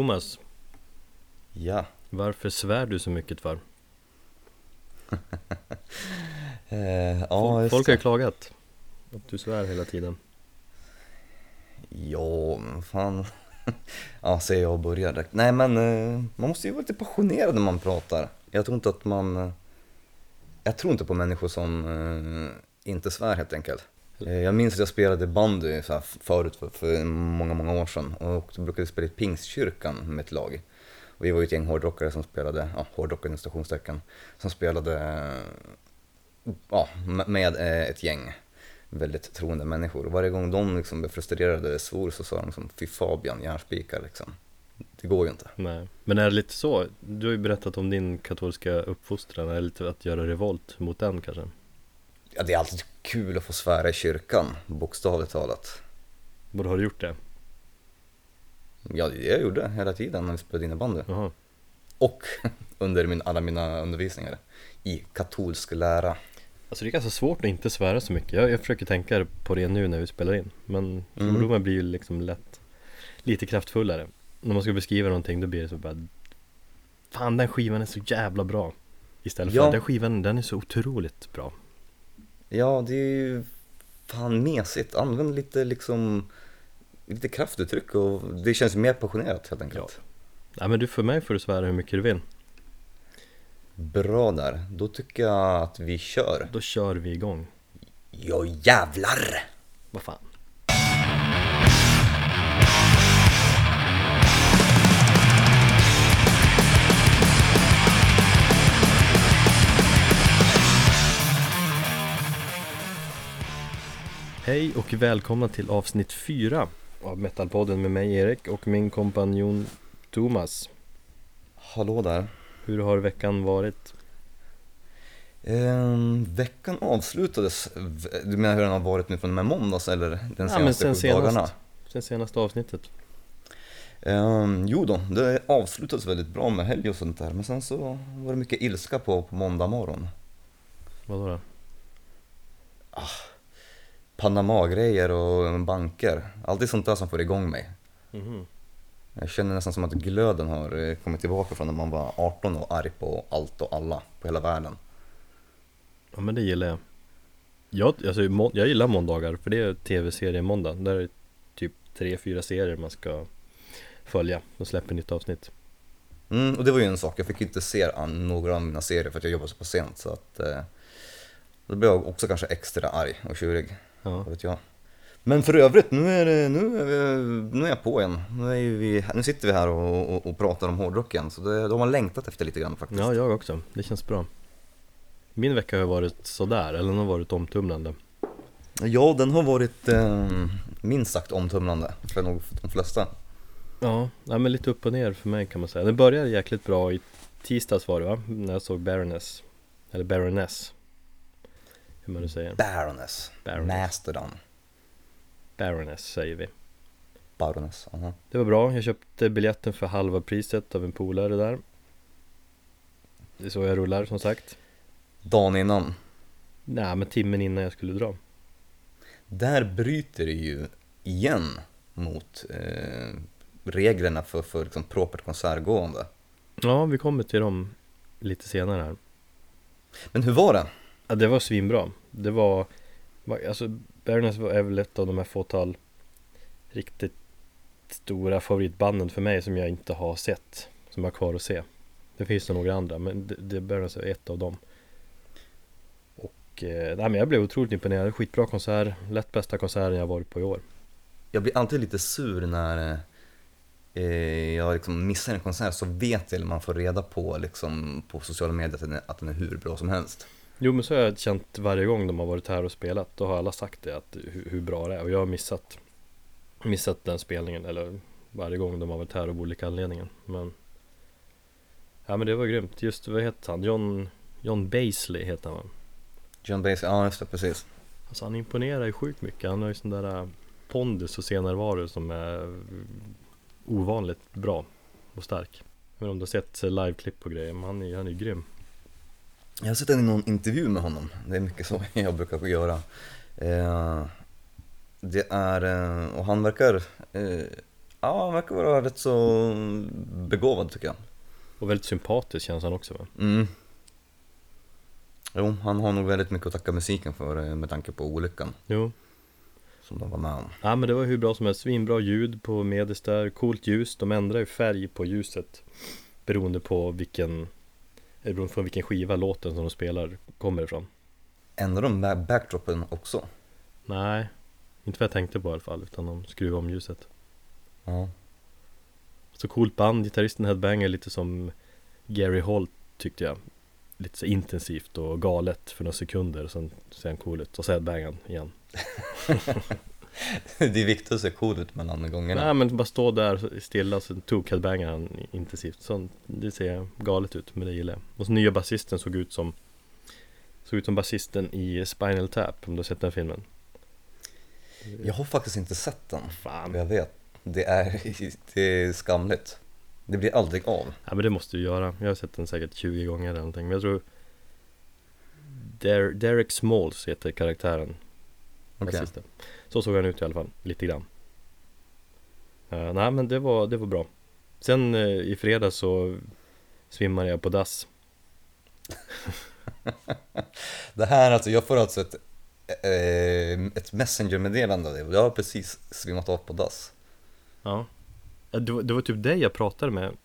Thomas, Ja. varför svär du så mycket för? Eh, ja, Folk, har ju klagat att du svär hela tiden Ja, men fan. ja, säger jag börjar direkt. Nej men, eh, man måste ju vara lite passionerad när man pratar. Jag tror inte att man... eh, Jag tror inte på människor som eh, inte svär helt enkelt. Eh, jag minns att jag spelade bandy så här förut för, för många, många år sedan och då brukade vi spela i Pingstkyrkan med ett lag. Och vi var ju ett gäng hårdrockare som spelade, ja hårdrockare inom stationstecken, som spelade ja, med- eh, ett gäng väldigt troende människor. Och varje gång de liksom blev frustrerade eller svor så sa de som Fy Fabian, järnspikar liksom. Det går ju inte. Nej. Men är det lite så? Du har ju berättat om din katolska uppfostran, är det lite att göra revolt mot den kanske? Ja, det är alltid kul att få svära i kyrkan, bokstavligt talat. Både har du gjort det? Ja, det jag gjorde hela tiden när vi spelade innebandy. Jaha Och under min, alla mina undervisningar i katolsk lära. Alltså det är ganska svårt att inte svära så mycket Jag, jag försöker tänka på det nu när vi spelar in Men fördomarna blir ju liksom lätt lite kraftfullare När man ska beskriva någonting då blir det så bara Fan den skivan är så jävla bra Istället för Ja. den skivan den är så otroligt bra Ja, det är ju fan mesigt. Använd lite liksom lite kraftuttryck och det känns mer passionerat helt enkelt. Nej men du för mig får du svära hur mycket du vill Bra där. Då tycker jag att vi kör. Då kör vi igång Ja jävlar! Vad fan Hej och välkomna till avsnitt 4 av Metalpodden med mig Erik och min kompanjon Thomas Hallå där. Hur har veckan varit? Ehm, veckan avslutades, du menar hur den har varit nu från och med måndags eller den men senaste sen sju senast. dagarna? Sen senaste avsnittet Ehm, jo då, det avslutades väldigt bra med helg och sånt där men sen så var det mycket ilska på, på måndag morgon. Vadå då? Panama-grejer och banker, alltid sånt där som får igång mig. Mhm. Jag känner nästan som att glöden har eh, kommit tillbaka från när man var 18 och arg på allt och alla på hela världen. Ja men det gillar jag Jag, alltså, må- jag gillar måndagar för det är tv-serie måndag Där är det typ tre, fyra serier man ska följa och släpper nytt avsnitt Mm, och det var ju en sak, jag fick inte se några av mina serier för att jag jobbade så pass sent så att eh, då blev jag också kanske extra arg och tjurig, Ja, vad vet jag. Men för övrigt, nu är, det, nu är, vi, nu är jag på igen. Nu, är vi, nu sitter vi här och, och, och pratar om hårdrock igen, så det, de har man längtat efter lite grann faktiskt. ja jag också, det känns bra Min vecka har varit sådär, eller den har varit omtumlande Ja, den har varit eh, minst sagt omtumlande för nog de flesta. Ja, nej, men lite upp och ner för mig kan man säga Den började jäkligt bra i tisdags var det va? När jag såg Baroness Eller Baroness Hur man nu säger. Baroness, Baroness. Mastodon, Baroness säger vi. Baroness, aha. Det var bra, jag köpte biljetten för halva priset av en polare där. Det är så jag rullar som sagt. Dagen innan, Nej men timmen innan jag skulle dra. Där bryter det ju igen mot eh, reglerna för, för liksom propert konsertgående. Ja, vi kommer till dem lite senare här. Men hur var det? Ja, det var svinbra. Det var, alltså Baroness är väl ett av de här fåtal riktigt stora favoritbanden för mig som jag inte har sett Som jag har kvar att se. Det finns nog några andra men det, det Baroness är ett av dem. Och, eh, nej men jag blev otroligt imponerad, skitbra konsert, lätt bästa konserten jag varit på i år. Jag blir alltid lite sur när eh, jag liksom missar en konsert så vet jag, eller man får reda på liksom, på sociala medier att den, är, att den är hur bra som helst. Jo men så har jag känt varje gång de har varit här och spelat. Då har alla sagt det, att hur, hur bra det är. Och jag har missat Missat den spelningen eller varje gång de har varit här av olika anledningar. Men Ja men det var grymt, just vad heter han? John John Baisley heter han va? John Baez, ja just det, precis. Alltså han imponerar ju sjukt mycket. Han har ju sån där äh, pondus och scenärvaro som är ovanligt bra och stark. Men om du har sett liveklipp och grejer, men han är, han är grym Jag har sett den i någon intervju med honom, det är mycket så jag brukar göra. Eh, det är, eh, och han verkar eh, Ja, han verkar vara rätt så begåvad tycker jag. Och väldigt sympatisk känns han också va? Mm. Jo, han har nog väldigt mycket att tacka musiken för med tanke på olyckan Jo. som de var med om. Ja men det var hur bra som helst, svinbra ljud på Medis där, coolt ljus, de ändrar ju färg på ljuset Beroende på vilken eller Beroende på vilken skiva låten som de spelar kommer ifrån. Ändrar de ba- backdropen också? Nej, inte vad jag tänkte på i alla fall, utan de skruvar om ljuset. Ja. Så coolt band, gitarristen headbanger lite som Gary Holt tyckte jag. Lite så intensivt och galet för några sekunder och sen ser han cool ut. Och så headbangar han igen Det är viktigt att se cool ut mellan gångerna. Nej men bara stå där stilla så tog headbangar han intensivt Sånt, det ser galet ut men det gillar jag Och så nya basisten såg ut som Såg ut som basisten i Spinal Tap om du har sett den filmen Jag har faktiskt inte sett den. Fan Jag vet. Det är, det är skamligt. Det blir aldrig av. Ja men det måste du göra Jag har sett den säkert 20 gånger eller någonting Men jag tror Der- Derek Smalls heter karaktären basisten. Så såg han ut i alla fall, lite grann uh, Nej men det var, det var bra Sen eh, i fredags så svimmade jag på dass Det här alltså, jag får alltså ett, eh, ett messengermeddelande av dig. Jag har precis svimmat av på dass. Ja det var, det var typ dig jag pratade med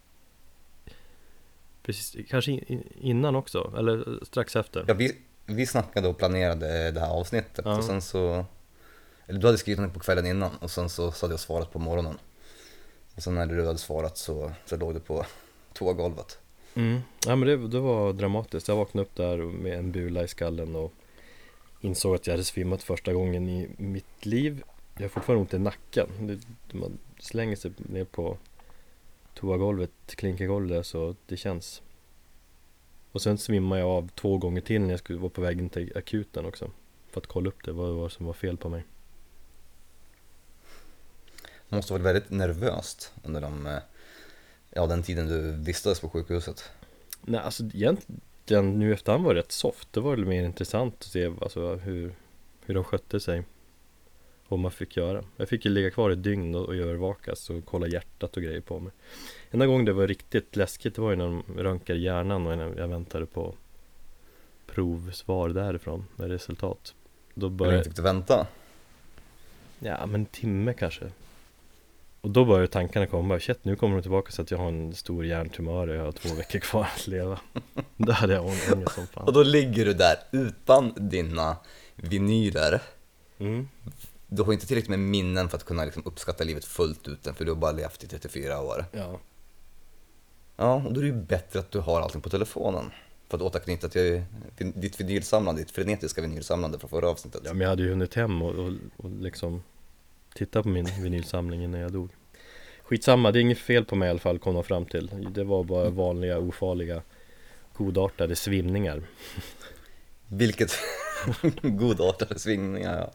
Precis, kanske in, innan också, eller strax efter Ja, vi, vi snackade och planerade det här avsnittet Ja. och sen så eller du hade skrivit något på kvällen innan och sen så, så hade jag svarat på morgonen. Och sen när du hade svarat så, så låg du på toagolvet. mm. Ja men det, det var dramatiskt, jag vaknade upp där med en bula i skallen och Insåg att jag hade svimmat första gången i mitt liv Jag har fortfarande ont i nacken det, Man slänger sig ner på toagolvet, klinkergolvet så det känns Och sen svimmade jag av två gånger till när jag skulle vara på väg in till akuten också För att kolla upp det, vad det var som var fel på mig måste ha varit väldigt nervöst under de, eh, ja, den tiden du vistades på sjukhuset. Nej alltså egentligen nu efterhand var det rätt soft. Det var väl mer intressant att se alltså, hur, hur de skötte sig. Och man fick göra. Jag fick ju ligga kvar ett dygn och, och övervakas och kolla hjärtat och grejer på mig. Enda gången det var riktigt läskigt det var ju när de röntgade hjärnan och när jag väntade på provsvar därifrån med resultat. Då Hur länge började, fick du vänta? ja men en timme kanske Och då började tankarna komma, shit nu kommer de tillbaka så att jag har en stor hjärntumör och jag har två veckor kvar att leva Då hade jag ång- ångest som fan Och då ligger du där utan dina vinyler. Mm. Du har inte tillräckligt med minnen för att kunna liksom uppskatta livet fullt ut än, för du har bara levt i 34 år. Ja. Ja, och då är det ju bättre att du har allting på telefonen. För att återknyta till ditt vinylsamlande, ditt frenetiska vinylsamlande från förra avsnittet. ja, men jag hade ju hunnit hem och, och, och liksom titta på min vinylsamling innan jag dog Skitsamma, det är inget fel på mig i alla fall kom de fram till Det var bara vanliga, ofarliga, godartade svimningar Vilket, godartade svingningar ja.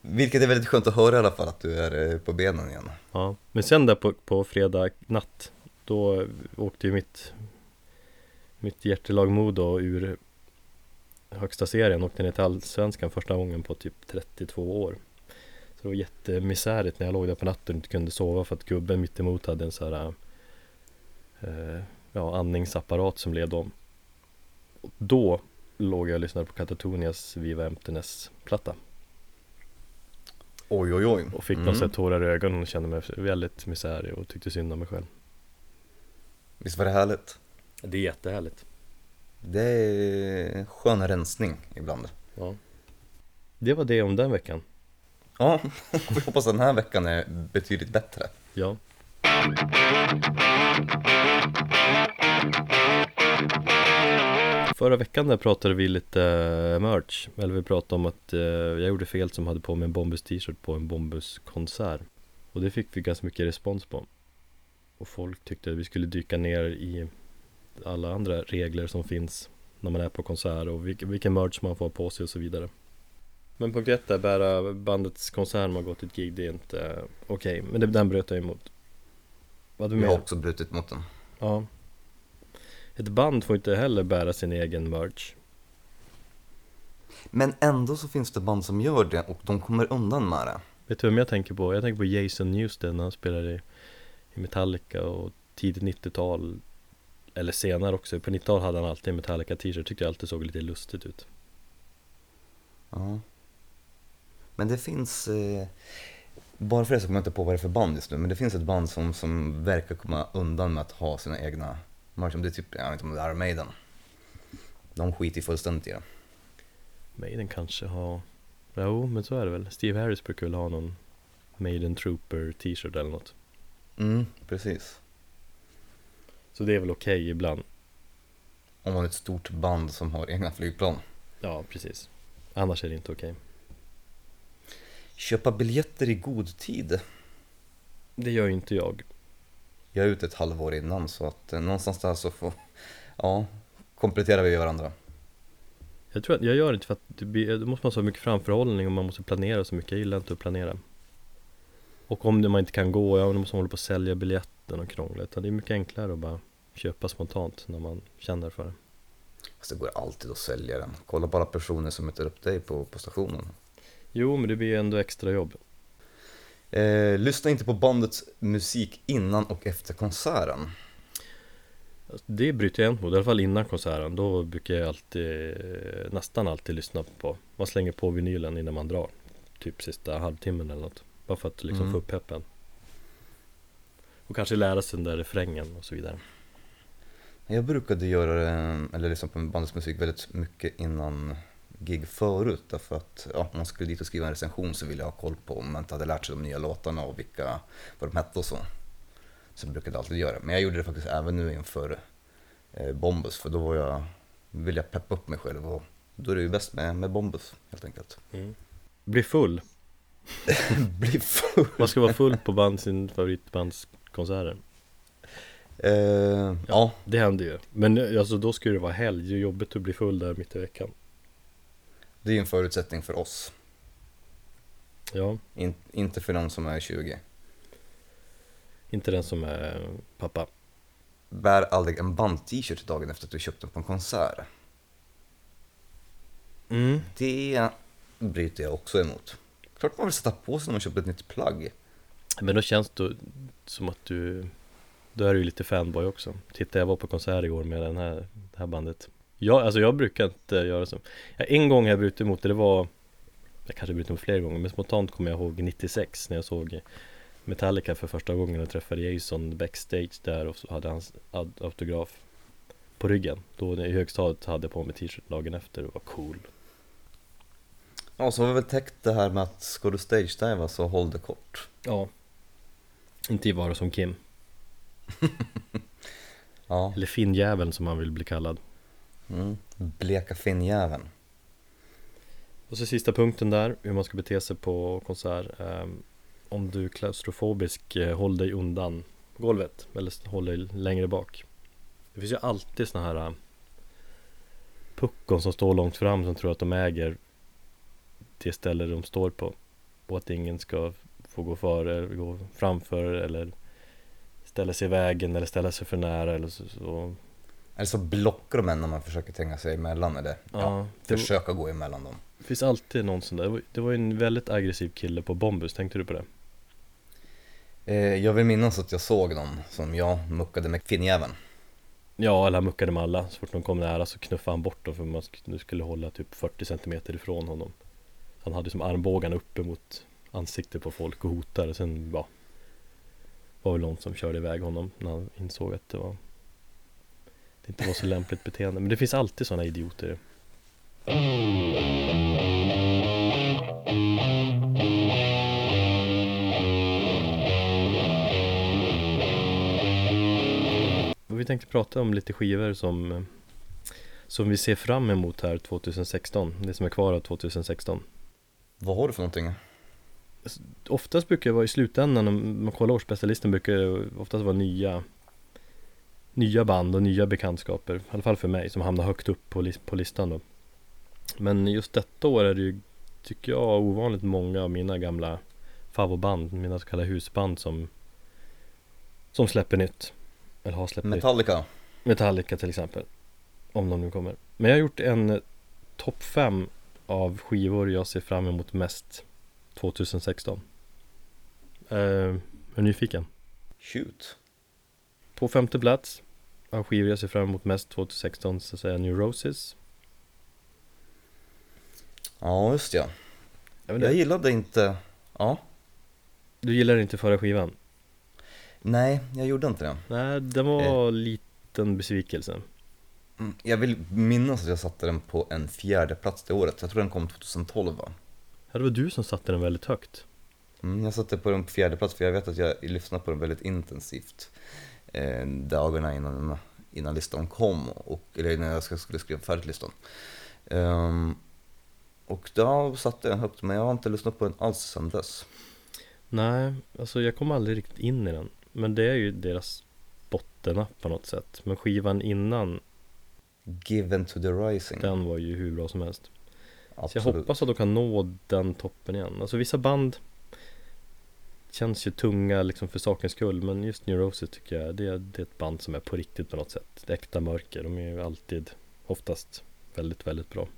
Vilket är väldigt skönt att höra i alla fall att du är eh, på benen igen. Ja, men sen där på, på fredag natt Då åkte ju mitt Mitt hjärtelag Modo ur Högsta serien åkte ner till Allsvenskan första gången på typ 32 år Så det var jättemisärigt när jag låg där på natten och inte kunde sova för att gubben mitt emot hade en sån här eh, Ja, andningsapparat som led om. Och Då låg jag och lyssnade på Katatonias Viva Emptiness-platta Oj oj oj. och fick någon sån här tårar i ögonen och kände mig väldigt misärig och tyckte synd om mig själv. Visst var det härligt? Det är jättehärligt. Det är skön rensning ibland. Ja. Det var det om den veckan Ja, vi hoppas att den här veckan är betydligt bättre. Ja. Förra veckan där pratade vi lite eh, merch. Eller vi pratade om att eh, jag gjorde fel som hade på mig en Bombus t-shirt på en Bombus konsert Och det fick vi ganska mycket respons på. Och folk tyckte att vi skulle dyka ner i alla andra regler som finns när man är på konsert och vilken, vilken merch man får ha på sig och så vidare. Men punkt ett är bära bandets man går till ett gig, det är inte eh, okej Men det, den bröt jag emot Vad du Vi har också brutit mot den. Ja Ett band får inte heller bära sin egen merch Men ändå så finns det band som gör det och de kommer undan med det. Vet du vem jag tänker på? Jag tänker på Jason Newsted när han spelade i, i Metallica och tidigt 90-tal Eller senare också, på 90-talet hade han alltid en Metallica t-shirt, tyckte jag alltid såg lite lustigt ut Ja. Men det finns, eh, bara för det så kommer jag inte på vad det är för band just nu, men det finns ett band som, som verkar komma undan med att ha sina egna merch. Om Det är typ, jag vet inte om det är Iron Maiden. De skiter ju fullständigt i det. Maiden kanske har Jo, men så är det väl Steve Harris brukar väl ha någon Maiden Trooper t-shirt eller något Mm, precis. Så det är väl okej ibland Om man är ett stort band som har egna flygplan. Ja, precis Annars är det inte okej Köpa biljetter i god tid. Det gör ju inte jag Jag är ute ett halvår innan så att eh, någonstans där så får, ja, kompletterar vi varandra. Jag tror att jag gör det för att det blir, då måste man ha så mycket framförhållning och man måste planera så mycket. Jag gillar inte att planera. Och om det man inte kan gå, ja då måste man hålla på att sälja biljetten och krångla. Utan det är mycket enklare att bara köpa spontant när man känner för det. Fast det går alltid att sälja den. Kolla bara personer som möter upp dig på, på stationen. Jo, men det blir ju ändå extra jobb. Eh, lyssna inte på bandets musik innan och efter konserten. Alltså, Det bryter jag emot, i alla fall innan konserten. Då brukar jag alltid, nästan alltid lyssna på. Man slänger på vinylen innan man drar. Typ sista halvtimmen eller något. Bara för att liksom Mm. få upp peppen. Och kanske lära sig den där refrängen och så vidare. Jag brukade göra det, eller lyssna på bandets musik väldigt mycket innan gig förut därför att ja, om man skulle dit och skriva en recension så ville jag ha koll på om man inte hade lärt sig de nya låtarna och vilka, vad de hette och så. Så jag brukade alltid göra. Men jag gjorde det faktiskt även nu inför eh, Bombus för då var jag, ville jag peppa upp mig själv och då är det ju bäst med, med Bombus helt enkelt. Bli full. Bli full! Man ska vara full på band, sin favoritbandskonserter. Eh, ja, Det händer ju. Men alltså då ska det vara helg. Det är jobbigt att bli full där mitt i veckan. Det är en förutsättning för oss. Ja, In, inte för någon som är 20. inte den som är pappa. Bär aldrig en band-t-shirt dagen efter att du köpt den på en konsert. Mm. Det bryter jag också emot. Klart man vill sätta på sig när man köper ett nytt plagg. Men då känns det som att du Då är du ju lite fanboy också Titta jag var på konsert igår med den här, det här bandet jag, Alltså jag brukar inte göra så. Ja, En gång jag brutit emot det, det var Jag kanske brutit emot flera gånger men spontant kommer jag ihåg 96 när jag såg Metallica för första gången och träffade Jason backstage där och så hade hans autograf På ryggen. Då i högstadiet hade jag på mig t-shirt dagen efter och var cool. Ja, så har vi väl täckt det här med att ska du stage-diva så håll det kort. Ja. Inte vara som Kim. Ja, Eller Finnjäveln som han vill bli kallad mm. bleka finnjäveln. Och så sista punkten där, hur man ska bete sig på konsert. Ehm, om du är klaustrofobisk, eh, håll dig undan golvet eller håll dig längre bak. Det finns ju alltid såna här eh, puckon som står långt fram som tror att de äger det ställe de står på. Och att ingen ska få gå före, gå framför eller ställa sig i vägen eller ställa sig för nära eller så. så. Eller så blockar de en när man försöker tränga sig emellan eller ja, Ja, det, försöka gå emellan dem. det finns alltid någon sån där. Det var- Det ju en väldigt aggressiv kille på Bombus, tänkte du på det? Eh, jag vill minnas att jag såg någon som jag muckade med finnjäveln. Ja, eller han muckade med alla. Så fort de kom nära så knuffade han bort dem för man nu skulle hålla typ 40 centimeter ifrån honom. Han hade som armbågarna uppe mot ansiktet på folk och hotade. Sen ja, var väl någon som körde iväg honom när han insåg att det var det inte var så lämpligt beteende. Men det finns alltid sådana idioter. Och vi tänkte prata om lite skivor som Som vi ser fram emot här 2016 Det som är kvar av 2016 Vad har du för någonting? Oftast brukar det vara i slutändan om man kollar årsbästa-listan brukar det oftast vara nya Nya band och nya bekantskaper I alla fall för mig som hamnar högt upp på, lis- på listan då Men just detta år är det ju Tycker jag ovanligt många av mina gamla Favoritband, mina så kallade husband som Som släpper nytt Eller har släppt nytt Metallica. Metallica till exempel Om de nu kommer Men jag har gjort en eh, topp 5 Av skivor jag ser fram emot mest 2016 Eh, är nyfiken? Shoot. På femte plats av skivor jag ser fram emot mest 2016 så säger jag New Roses. Ja, just ja. Jag Jag gillade inte, ja. Du gillar inte förra skivan? Nej, jag gjorde inte det. Nej, den var en liten besvikelse. Mm, Jag vill minnas att jag satte den på en fjärde plats det året. Jag tror den kom 2012 va? Ja, det var du som satte den väldigt högt. Mm, jag satte på den på fjärde plats för jag vet att jag lyssnade på den väldigt intensivt eh, dagarna innan, innan listan kom, och, eller innan jag skulle skriva färdigt listan. Ehm, och då satte jag den högt, men jag har inte lyssnat på den alls sedan dess. Nej, alltså jag kom aldrig riktigt in i den. Men det är ju deras bottennapp på något sätt. Men skivan innan, Given to the Rising. den var ju hur bra som helst. Så jag Absolut. hoppas att de kan nå den toppen igen. Alltså vissa band känns ju tunga liksom för sakens skull. Men just New Roses tycker jag, det, det är ett band som är på riktigt på något sätt. Det äkta mörker, de är ju alltid, oftast, väldigt, väldigt bra.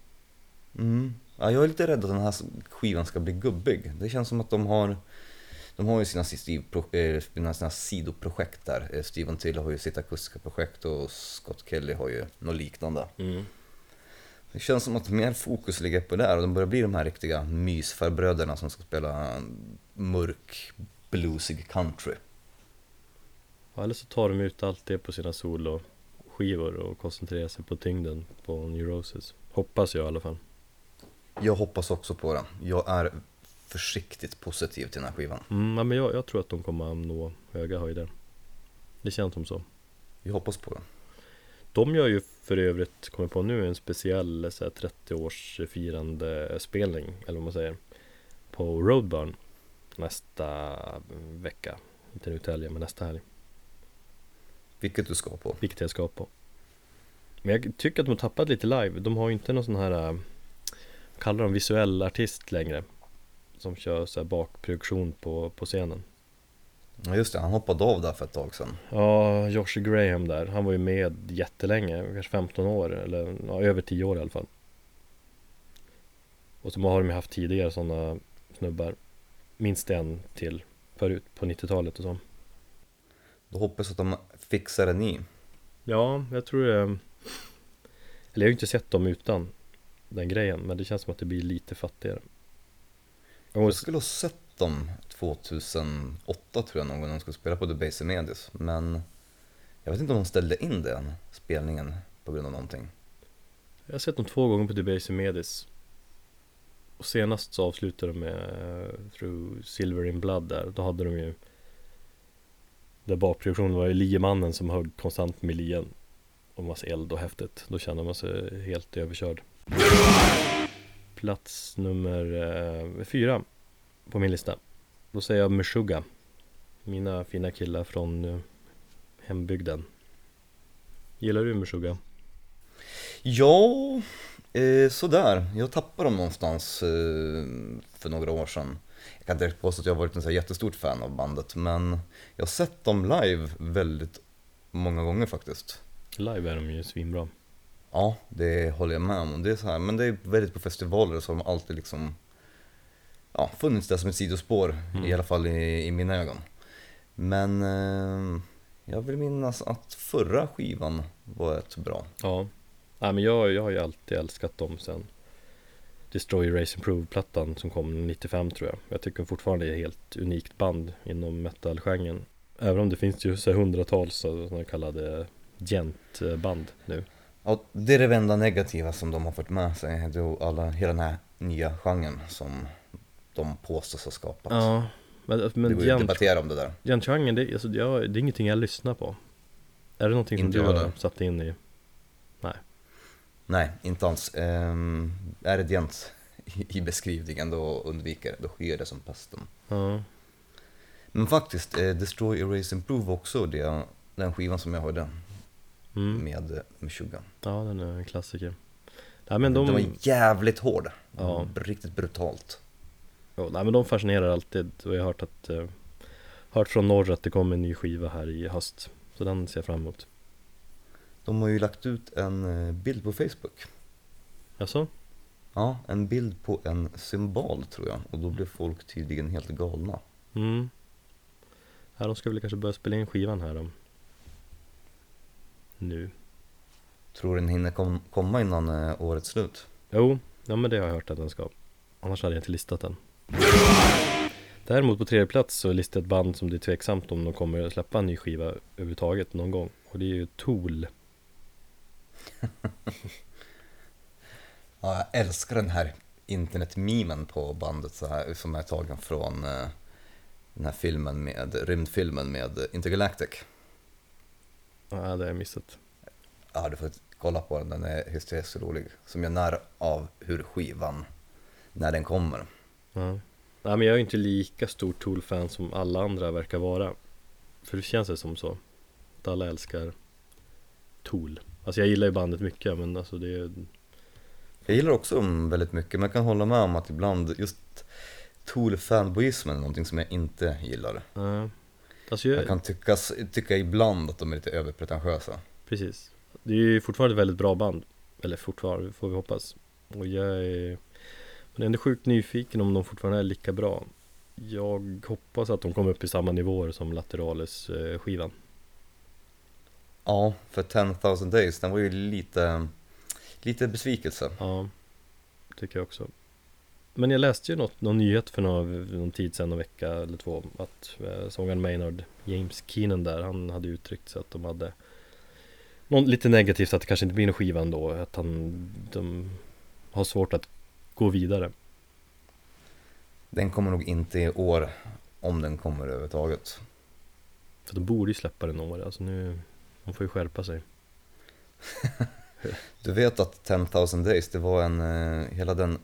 Mm. Ja, jag är lite rädd att den här skivan ska bli gubbig. Det känns som att de har de har ju sina, eh, sina, sina sidoprojekt där. Eh, Steven Till har ju sitt akustiska projekt och Scott Kelly har ju något liknande. Mm. Det känns som att mer fokus ligger på det här och de börjar bli de här riktiga mysfarbröderna som ska spela mörk, bluesig country. Ja, Eller så tar de ut allt det på sina soloskivor och koncentrerar sig på tyngden på New Roses. Hoppas jag i alla fall. Jag hoppas också på det. Jag är försiktigt positiv till den här skivan. Mm, ja, men jag, jag tror att de kommer att nå höga höjder. Det känns som så. Jag hoppas på det. De gör ju för övrigt, kommer på nu, en speciell så här, 30-årsfirande spelning, eller vad man säger, på Roadburn nästa vecka. Inte nu till helgen, men nästa helg. Vilket du ska på. Vilket jag ska på. Men jag tycker att de har tappat lite live. De har ju inte någon sån här, äh, kallar de visuell artist längre. Som kör så bakproduktion på, på scenen. Ja just det, han hoppade av där för ett tag sedan. Ja, Josh Graham där, han var ju med jättelänge, kanske 15 år eller ja, över 10 år i alla fall. Och så har de ju haft tidigare sådana snubbar, minst en till förut på 90-talet och så. Då hoppas att de fixar en ny. Ja, jag tror det, eller jag har ju inte sett dem utan den grejen, men det känns som att det blir lite fattigare. Och, Jag skulle ha sett dem 2008 tror jag någon gång när de skulle spela på Debaser Medis. Men jag vet inte om de ställde in den spelningen på grund av någonting. jag har sett dem två gånger på Debaser Medis. Och senast så avslutade de med eh, Through Silver in Blood där, då hade de ju Där bakproduktionen var ju liemannen som högg konstant med lien Och massa eld och häftigt Då kände man sig helt överkörd Plats nummer eh, fyra på min lista Då säger jag Meshuggah Mina fina killar från eh, hembygden Gillar du Meshuggah? Ja, eh, sådär. Jag tappade dem någonstans eh, för några år sedan. Jag kan inte direkt påstå att jag har varit en så jättestort fan av bandet, men jag har sett dem live väldigt många gånger faktiskt. Live är de ju svinbra Ja, det håller jag med om. Det är så här, men det är väldigt på festivaler så har de alltid liksom ja, funnits där som ett sidospår, Mm. i alla fall i, i mina ögon. Men eh, jag vill minnas att förra skivan var ett bra. Ja, Nej, men jag, jag har ju alltid älskat dem sen Destroy Race Improve-plattan som kom 95 tror jag Jag tycker fortfarande det är ett helt unikt band inom metal-genren Även om det finns ju så hundratals sådana kallade gent-band nu Ja, det är det enda negativa som de har fått med sig, det är alla, hela den här nya genren som de påstås ha skapat. Ja, men, det men går ju att debattera om det där. gent-genren, det, alltså, jag, det är ingenting jag lyssnar på Är det någonting som Inte du har satt in i? Nej, inte alls. Ehm, är det gent i, beskrivningen då undviker jag, då sker det som pesten. Ja, Men faktiskt, eh, Destroy, Erase, Improve också det, den skivan som jag hörde mm. med Meshuggah. ja den är en klassiker Nej men de, Den var jävligt hård. Ja. Riktigt brutalt. Ja, nej men de fascinerar alltid och jag har hört att eh, Hört från norr att det kommer en ny skiva här i höst Så den ser jag fram emot De har ju lagt ut en eh, bild på Facebook. Jaså? Ja, en bild på en symbol tror jag. Och då blev folk tydligen helt galna. Mm Ja, de ska väl kanske börja spela in skivan här då. Nu. Tror du den hinner kom, komma innan eh, årets slut? Jo, ja men det har jag hört att den ska. Annars hade jag inte listat den. Däremot på tredje plats så listar jag ett band som det är tveksamt om de kommer att släppa en ny skiva överhuvudtaget någon gång. Och det är ju Tool. Ja, jag älskar den här internetmemen på bandet så här, som är tagen från eh, den här filmen med, rymdfilmen med Intergalactic. Ja, det har jag missat. Ja, du får kolla på den, den är hysteriskt rolig. Som gör när av hur skivan, när den kommer. Ja. Nej men jag är inte lika stor Tool-fan som alla andra verkar vara. För det känns det som så. Att alla älskar Tool. Alltså jag gillar ju bandet mycket men alltså det är Jag gillar också dem väldigt mycket, men jag kan hålla med om att ibland just Tool-fanboismen är någonting som jag inte gillar. Ja, alltså jag, Jag kan tyckas, tycka ibland att de är lite överpretentiösa. precis Det är ju fortfarande ett väldigt bra band Eller fortfarande, får vi hoppas Och jag är Men är ändå sjukt nyfiken om de fortfarande är lika bra. Jag hoppas att de kommer upp i samma nivåer som Laterales eh, skivan. Ja, för 10,000 Days, den var ju lite, lite besvikelse. Ja, tycker jag också. Men jag läste ju något, någon nyhet för någon, någon tid sedan, en vecka eller två Att eh, sångaren Maynard James Keenan där, han hade uttryckt sig att de hade någon, Lite negativt att det kanske inte blir någon skiva ändå Att han, de har svårt att gå vidare Den kommer nog inte i år, om den kommer överhuvudtaget. För de borde ju släppa den år, alltså nu De får ju skärpa sig Du vet att 10,000 Days, det var en, eh, hela den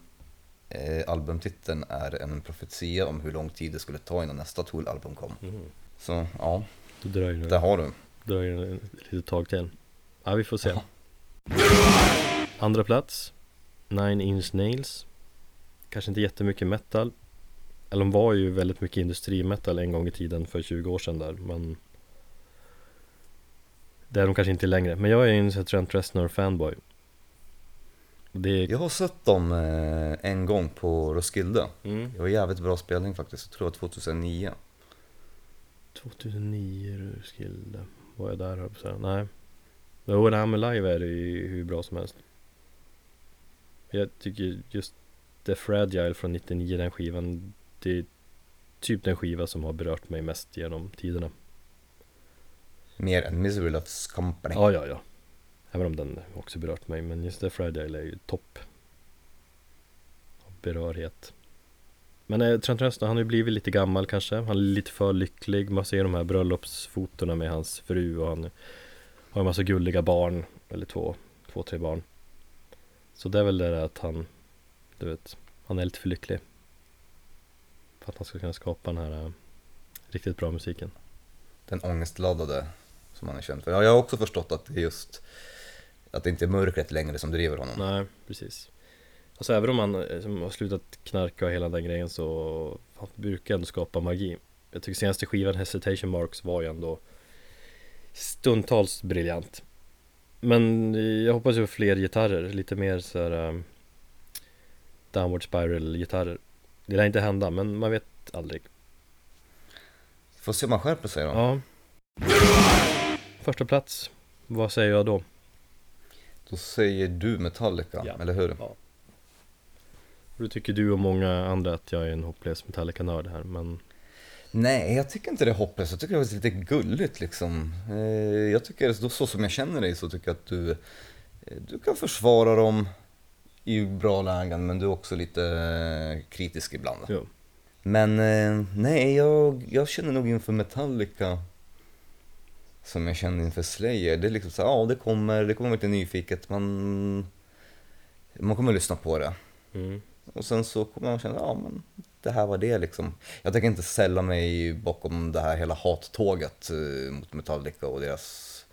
eh, albumtiteln är en profetia om hur lång tid det skulle ta innan nästa Tool-album kom. mm. Så ja, Då dröjer det, där har du. dröjer ett litet tag till Ja, vi får se Ja. Andra plats Nine Inch Nails. Kanske inte jättemycket metal. Eller de var ju väldigt mycket industrimetal en gång i tiden för 20 år sedan där men Det är de kanske inte längre. Men jag är ju en Trent Reznor fanboy. Det Jag har sett dem eh, en gång på Roskilde. mm, Det var jävligt bra spelning faktiskt, jag tror det var 2009. 2009 Roskilde. Var jag där höll jag på att säga. Nej. Jo, när han är live är det ju hur bra som helst Jag tycker just The Fragile från 99, den skivan Det är typ den skiva som har berört mig mest genom tiderna. Mer än Misery Loves Company. Ja, ja, ja. Även om den också berört mig, men just The Fragile är ju topp. Berörhet. Men eh, Trent Reznor, han har ju blivit lite gammal kanske. Han är lite för lycklig, man ser de här bröllopsfotona med hans fru och han har en massa gulliga barn Eller två, två, tre barn Så det är väl det där att han Du vet, han är lite för lycklig. För att han ska kunna skapa den här eh, Riktigt bra musiken. Den ångestladdade som han är känd för. Ja, jag har också förstått att det är just att det inte är mörkret längre som driver honom. Nej, precis. Alltså även om han eh, har slutat knarka och hela den grejen så Han brukar ändå skapa magi. Jag tycker senaste skivan Hesitation Marks var ju ändå Stundtals briljant Men jag hoppas ju på fler gitarrer, lite mer så här um, Downward spiral gitarrer Det lär inte hända men man vet aldrig Får se om han skärper sig då. Ja Första plats Vad säger jag då? Då säger du Metallica, Ja. eller hur? Ja. Då tycker du och många andra att jag är en hopplös Metallica-nörd här men Nej, jag tycker inte det är hopplöst. Jag tycker det är lite gulligt liksom. Eh, Jag tycker, så så som jag känner dig så tycker jag att du, eh, du kan försvara dem i bra lägen men du är också lite eh, kritisk ibland. jo. Men nej, jag, jag känner nog inför Metallica som jag kände inför Slayer. Det är liksom så här, ja det kommer, det kommer lite nyfiket, man, man kommer lyssna på det. Mm. Och sen så kommer man känna, ja men det här var det liksom. Jag tänker inte sälla mig bakom det här hela hattåget eh, mot Metallica och deras,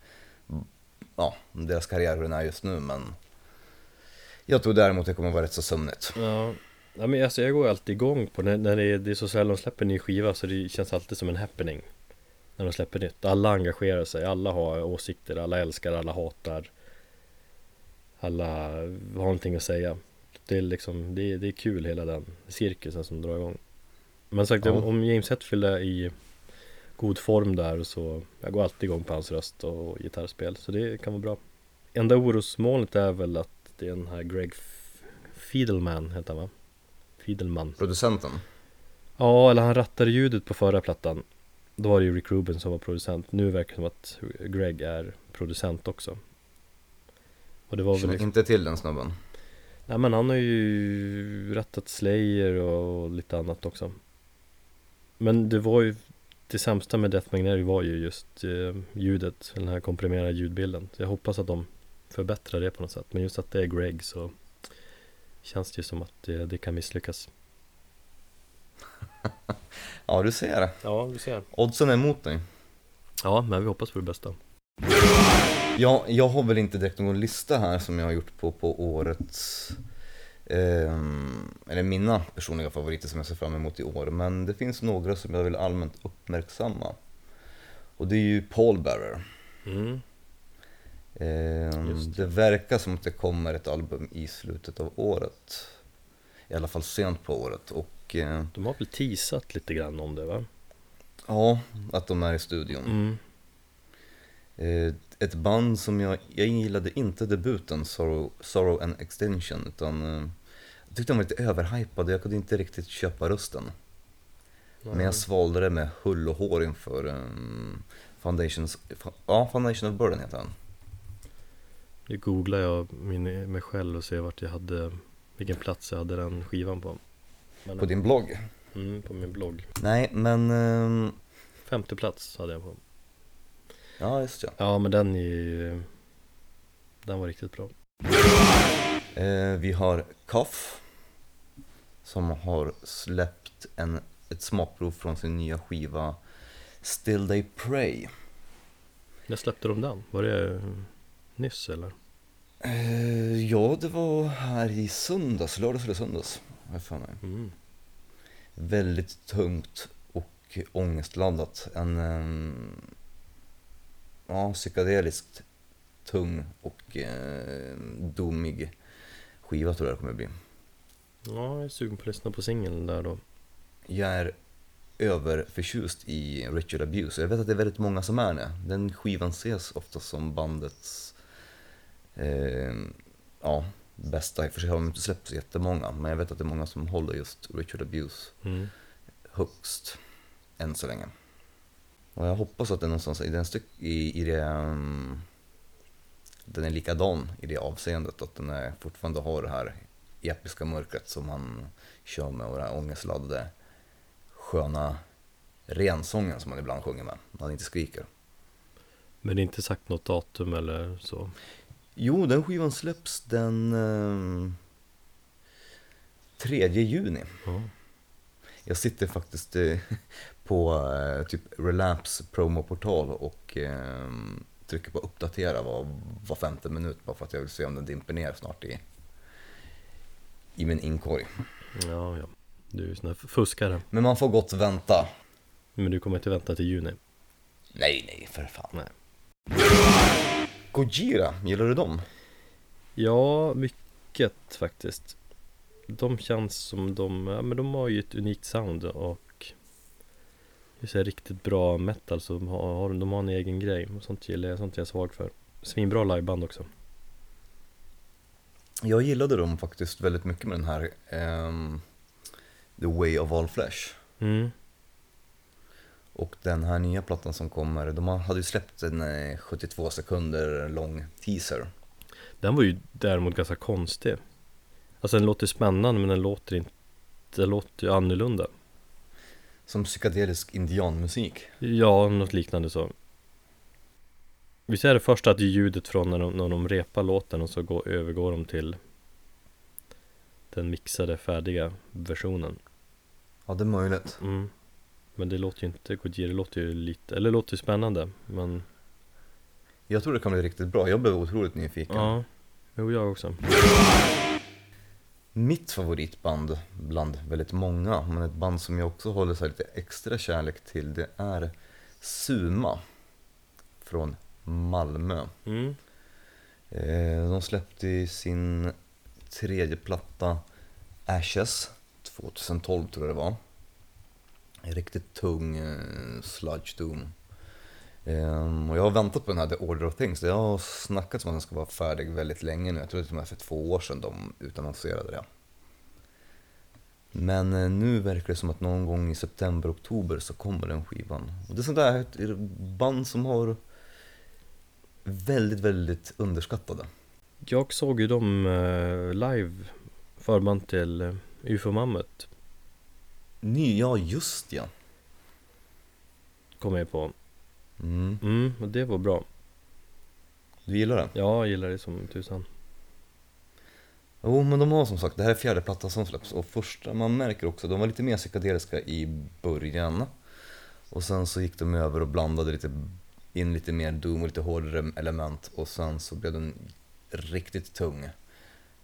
ja, deras karriär hur den är just nu men jag tror däremot det kommer vara rätt så sömnigt. Ja, ja men alltså jag går alltid igång på när, när det, är, det är så sällan de släpper en ny skiva så det känns alltid som en happening När de släpper nytt, alla engagerar sig, alla har åsikter, alla älskar, alla hatar Alla har någonting att säga det är liksom, det är, det är kul hela den cirkusen som drar igång Men sagt, Ja. om, James Hetfield är i god form där så Jag går alltid igång på hans röst och gitarrspel så det kan vara bra Enda orosmolnet är väl att det är den här Greg Fiedelman heter han va? Fiedelman Producenten. Ja, eller han rattade ljudet på förra plattan Då var det ju Rick Rubin som var producent Nu verkar det som att Greg är producent också Och det var väl liksom, inte till den snubben. Nej men han har ju rattat Slayer och lite annat också. Men det var ju Det sämsta med Death Magnetic var ju just eh, ljudet Den här komprimerade ljudbilden. Så jag hoppas att de förbättrar det på något sätt. Men just att det är Greg så Känns det ju som att det, det kan misslyckas. Ja, du ser. Ja, vi ser. Oddsen är emot dig. Ja, men vi hoppas på det bästa Ja, jag har väl inte direkt någon lista här som jag har gjort på, på årets ehm, eller mina personliga favoriter som jag ser fram emot i år. Men det finns några som jag vill allmänt uppmärksamma. Och det är ju Paul Bearer. mm. Ehm, Just det verkar som att det kommer ett album i slutet av året. I alla fall sent på året. Och eh, De har väl teasat lite grann om det va? ja, att de är i studion. Mm. Eh, ett band som jag, jag gillade inte debuten Sorrow, Sorrow and Extension utan eh, jag tyckte de var lite överhypade, jag kunde inte riktigt köpa rösten. Men jag svalde det med hull och hår inför um, Foundations, ja Foundation of Burden heter han. Nu googlar jag min, mig själv och ser vart jag hade Vilken plats jag hade den skivan på Men, På din blogg? mm, på min blogg Nej men, ehm, Femte plats hade jag på ja just ja. Ja men den är ju Den var riktigt bra Eh, vi har Cough som har släppt en, ett smakprov från sin nya skiva Still They Pray. När släppte de den? Var det nyss eller? Eh, ja, det var här i söndags, lördags eller söndags. har jag för mig. Mm. Väldigt tungt och ångestladdat. En ehm, ja, psykedeliskt tung och eh, domig skiva tror jag det kommer bli. Ja, jag är sugen på att lyssna på singeln där då Jag är överförtjust i Richard Abuse. Jag vet att det är väldigt många som är det. Den skivan ses ofta som bandets eh, ja, bästa. I och för sig har de inte släppt så jättemånga, men jag vet att det är många som håller just Richard Abuse mm. högst än så länge. Och jag hoppas att är någonstans i den styck i, i det um, den är likadan i det avseendet att den är, fortfarande har det här episka mörkret som han kör med och den här ångestladdade sköna rensången som han ibland sjunger med när han inte skriker. Men det är inte sagt något datum eller så Jo, den skivan släpps den um, 3 juni. ja. Jag sitter faktiskt eh, på eh, typ Relapse promoportal och eh, trycker på uppdatera var, var femte minut bara för att jag vill se om den dimper ner snart i, i min inkorg. ja, ja Du är ju sån här fuskare Men man får gott vänta. Men du kommer inte vänta till juni Nej, nej, för fan. Nej. Gojira, gillar du dem? Ja, mycket faktiskt De känns som de, ja men de har ju ett unikt sound och Det är riktigt bra metal så de har, de har en egen grej och sånt gillar jag, sånt är jag svag för Svinbra liveband också Jag gillade dem faktiskt väldigt mycket med den här ehm, The Way of All Flesh. mm. Och den här nya plattan som kommer, de hade ju släppt en eh, 72 sekunder lång teaser. Den var ju däremot ganska konstig Alltså den låter spännande men den låter inte Den låter ju annorlunda Som psykedelisk indianmusik. Ja, något liknande så Visst är det först att ljudet från när de, när de repar låten och så går, övergår de till Den mixade färdiga versionen Ja, det är möjligt. mm. Men det låter ju inte Gojira, det låter ju lite, eller låter ju spännande Men Jag tror det kan bli riktigt bra, jag blev otroligt nyfiken. ja, jo jag också Mitt favoritband bland väldigt många, men ett band som jag också håller så lite extra kärlek till, det är Suma från Malmö. mm. Eh, De släppte sin tredje platta Ashes 2012 tror jag det var. Riktigt tung eh, sludge doom. Ehm, och jag har väntat på den här The Order of Things. Det har snackats om att den ska vara färdig väldigt länge nu. Jag tror det var för två år sedan de utannonserade det. Men eh, nu verkar det som att någon gång i september, oktober så kommer den skivan. Och det är sånt där band som har väldigt, väldigt underskattade. Jag såg ju dem eh, live Förband till eh, UFO Mammut Ny, ja just ja. Kom jag på Mm. Mm, och det var bra Du gillar det? Ja, jag gillar det som tusan Jo, men de har som sagt, det här är fjärde plattan som släpps och första, man märker också, de var lite mer psykedeliska i början och sen så gick de över och blandade lite in lite mer doom och lite hårdare element och sen så blev den riktigt tung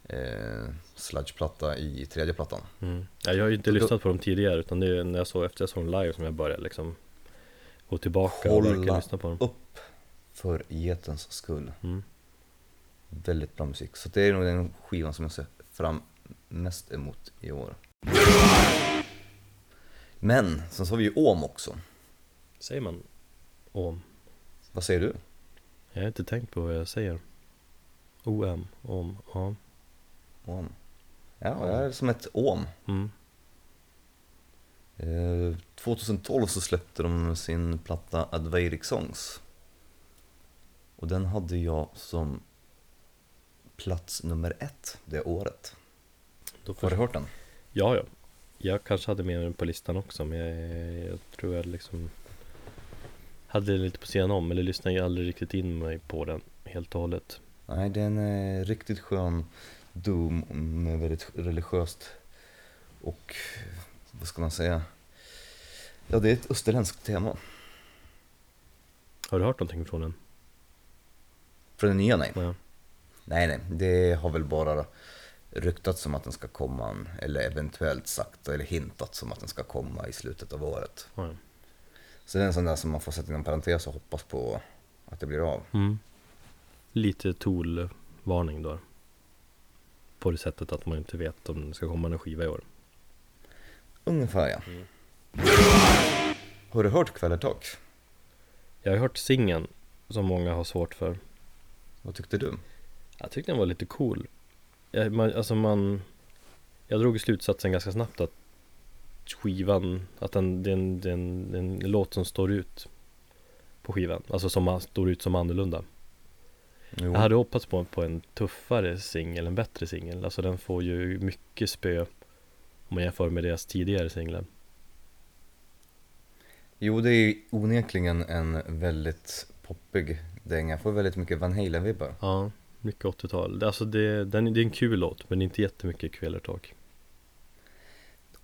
eh, sludgeplatta i tredje plattan. mm. ja, Jag har ju inte lyssnat på dem tidigare utan det är när jag såg efter jag såg dem live som jag började liksom Gå tillbaka och verkligen Hålla lyssna på dem upp för getens skull. mm. Väldigt bra musik. Så det är nog den skivan som jag ser fram mest emot i år. Men, sen så har vi ju Om också. Säger man OM? Vad säger du? Jag har inte tänkt på vad jag säger OM, OM, ja Om. Ja, det är som ett om. mm. Eh, 2012 så släppte de sin platta Advaitic Songs. Och den hade jag som plats nummer ett det året. Då Har du hört den? Ja, ja. Jag kanske hade med den på listan också, men jag, jag tror jag liksom hade den lite på sidan om, eller lyssnade ju aldrig riktigt in mig på den helt och hållet. Nej, den är riktigt skön Doom med väldigt religiöst och vad ska man säga? Ja, det är ett österländskt tema. Har du hört någonting från den? Från den nya, nej. Ja. Nej, nej, det har väl bara ryktats som att den ska komma, eller eventuellt sagt eller hintat som att den ska komma i slutet av året. Ja. Så det är en sån där som man får sätta inom parentes och hoppas på att det blir av. Mm. Lite Tool-varning då. På det sättet att man inte vet om det ska komma en skiva i år. Ungefär ja. Mm. Har du hört Kvällertak? Jag har hört singeln som många har svårt för. Vad tyckte du? Jag tyckte den var lite cool. Jag, man, alltså man, jag drog slutsatsen ganska snabbt att skivan, att den, det är en, det är en, det är en låt som står ut på skivan. Alltså som står ut som annorlunda. Jo. Jag hade hoppats på, på en tuffare singel, en bättre singel. Alltså den får ju mycket spö om man jämför med deras tidigare singlar. Jo, det är onekligen en väldigt poppig dänga. Får väldigt mycket Van Halen-vibbar. Ja, mycket 80-tal. Det- Alltså det, den, det är en kul låt, men inte jättemycket kvälertak.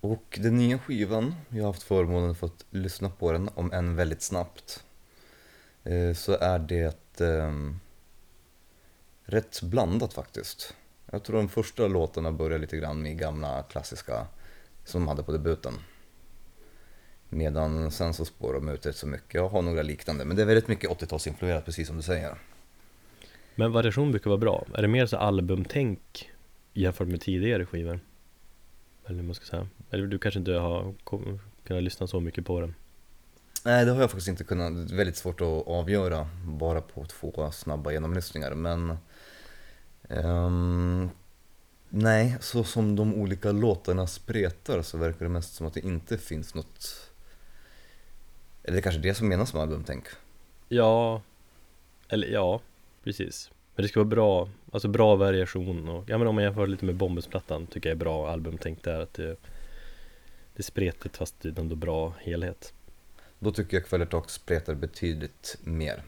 Och den nya skivan, jag har haft förmånen för att lyssna på den, om än väldigt snabbt, eh, så är det eh, rätt blandat faktiskt. Jag tror de första låtarna börjar lite grann med gamla klassiska som de hade på debuten. Medan sen så spårar de ut rätt så mycket. Jag har några liknande, men det är väldigt mycket 80-talsinfluerat precis som du säger. Men variation brukar vara bra. Är det mer så albumtänk jämfört med tidigare skivor? Eller vad man ska säga. Eller du kanske inte har kunnat lyssna så mycket på den. Nej, det har jag faktiskt inte kunnat. Väldigt svårt att avgöra bara på två snabba genomlyssningar. Men ehm, nej, så som de olika låtarna spretar så verkar det mest som att det inte finns något. Eller det är kanske det som menas med albumtänk. Ja, eller ja, precis. Men det ska vara bra, alltså bra variation och ja men om man jämför lite med Bombus-plattan tycker jag är bra albumtänk där att det, det är spretigt fast det är ändå bra helhet. Då tycker jag Kvällertak spretar betydligt mer.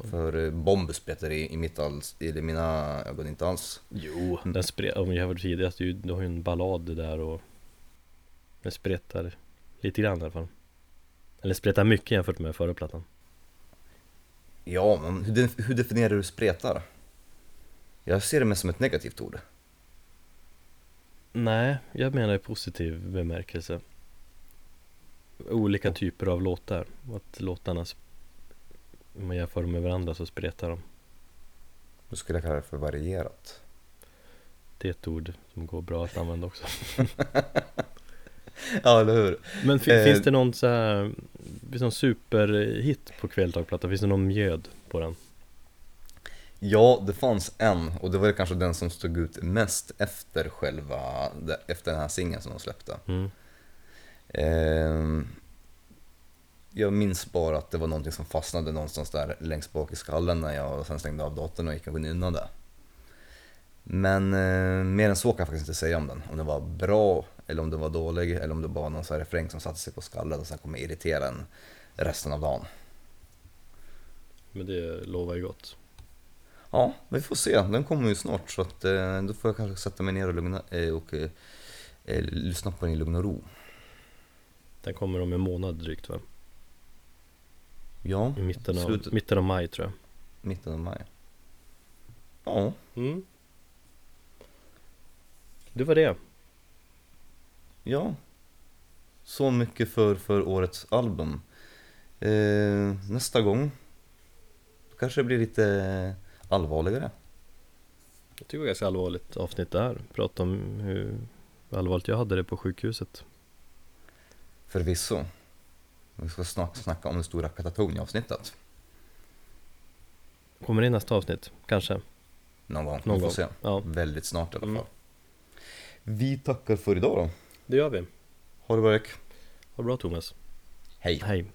För eh, Bombus spretar i, i, mitt alls, i mina ögon inte alls. Jo, den spret, om vi jämför tidigast, du, du har ju en ballad där och den spretar lite grann i alla fall. Eller spretar mycket jämfört med förra plattan. Ja, men hur, de- hur definierar du spretar? Jag ser det mest som ett negativt ord. Nej, jag menar i positiv bemärkelse. Olika typer av låtar. Att låtarna, om man jämför dem med varandra så spretar de. Då skulle jag kalla det för varierat. Det är ett ord som går bra att använda också. ja, eller hur? Men fi- Eh. finns det någon så här Finns någon superhit på kvälltagplatta? Finns det någon mjöd på den? Ja, det fanns en och det var kanske den som stod ut mest efter själva, efter den här singeln som de släppte. Mm. Ehm, jag minns bara att det var någonting som fastnade någonstans där längst bak i skallen när jag sen stängde av datorn och gick och nynnade. Men eh, mer än så kan jag faktiskt inte säga om den. Om den var bra eller om den var dålig eller om det bara var någon sån här refräng som satte sig på skallen och sen kommer irritera en resten av dagen. Men det lovar ju gott Ja, vi får se. Den kommer ju snart så att eh, då får jag kanske sätta mig ner och, lugna, eh, och eh, eh, lyssna på den i lugn och ro. Den kommer om en månad drygt va? Ja, I mitten av, Slutet. mitten av maj tror jag mitten av maj. Ja, mm. Det var det ja. Så mycket för, för årets album. Eh, nästa gång kanske det blir lite allvarligare. Jag tycker det var ganska allvarligt avsnitt där Prata om hur allvarligt jag hade det på sjukhuset Förvisso. Vi ska snart snacka om det stora Katatonia-avsnittet. Kommer det i nästa avsnitt? Kanske? Någon gång. Någon vi får gång. se. Ja, Väldigt snart i alla fall. Mm. Vi tackar för idag då. det gör vi Ha det bra Erik. Ha det bra Thomas Hej. Hej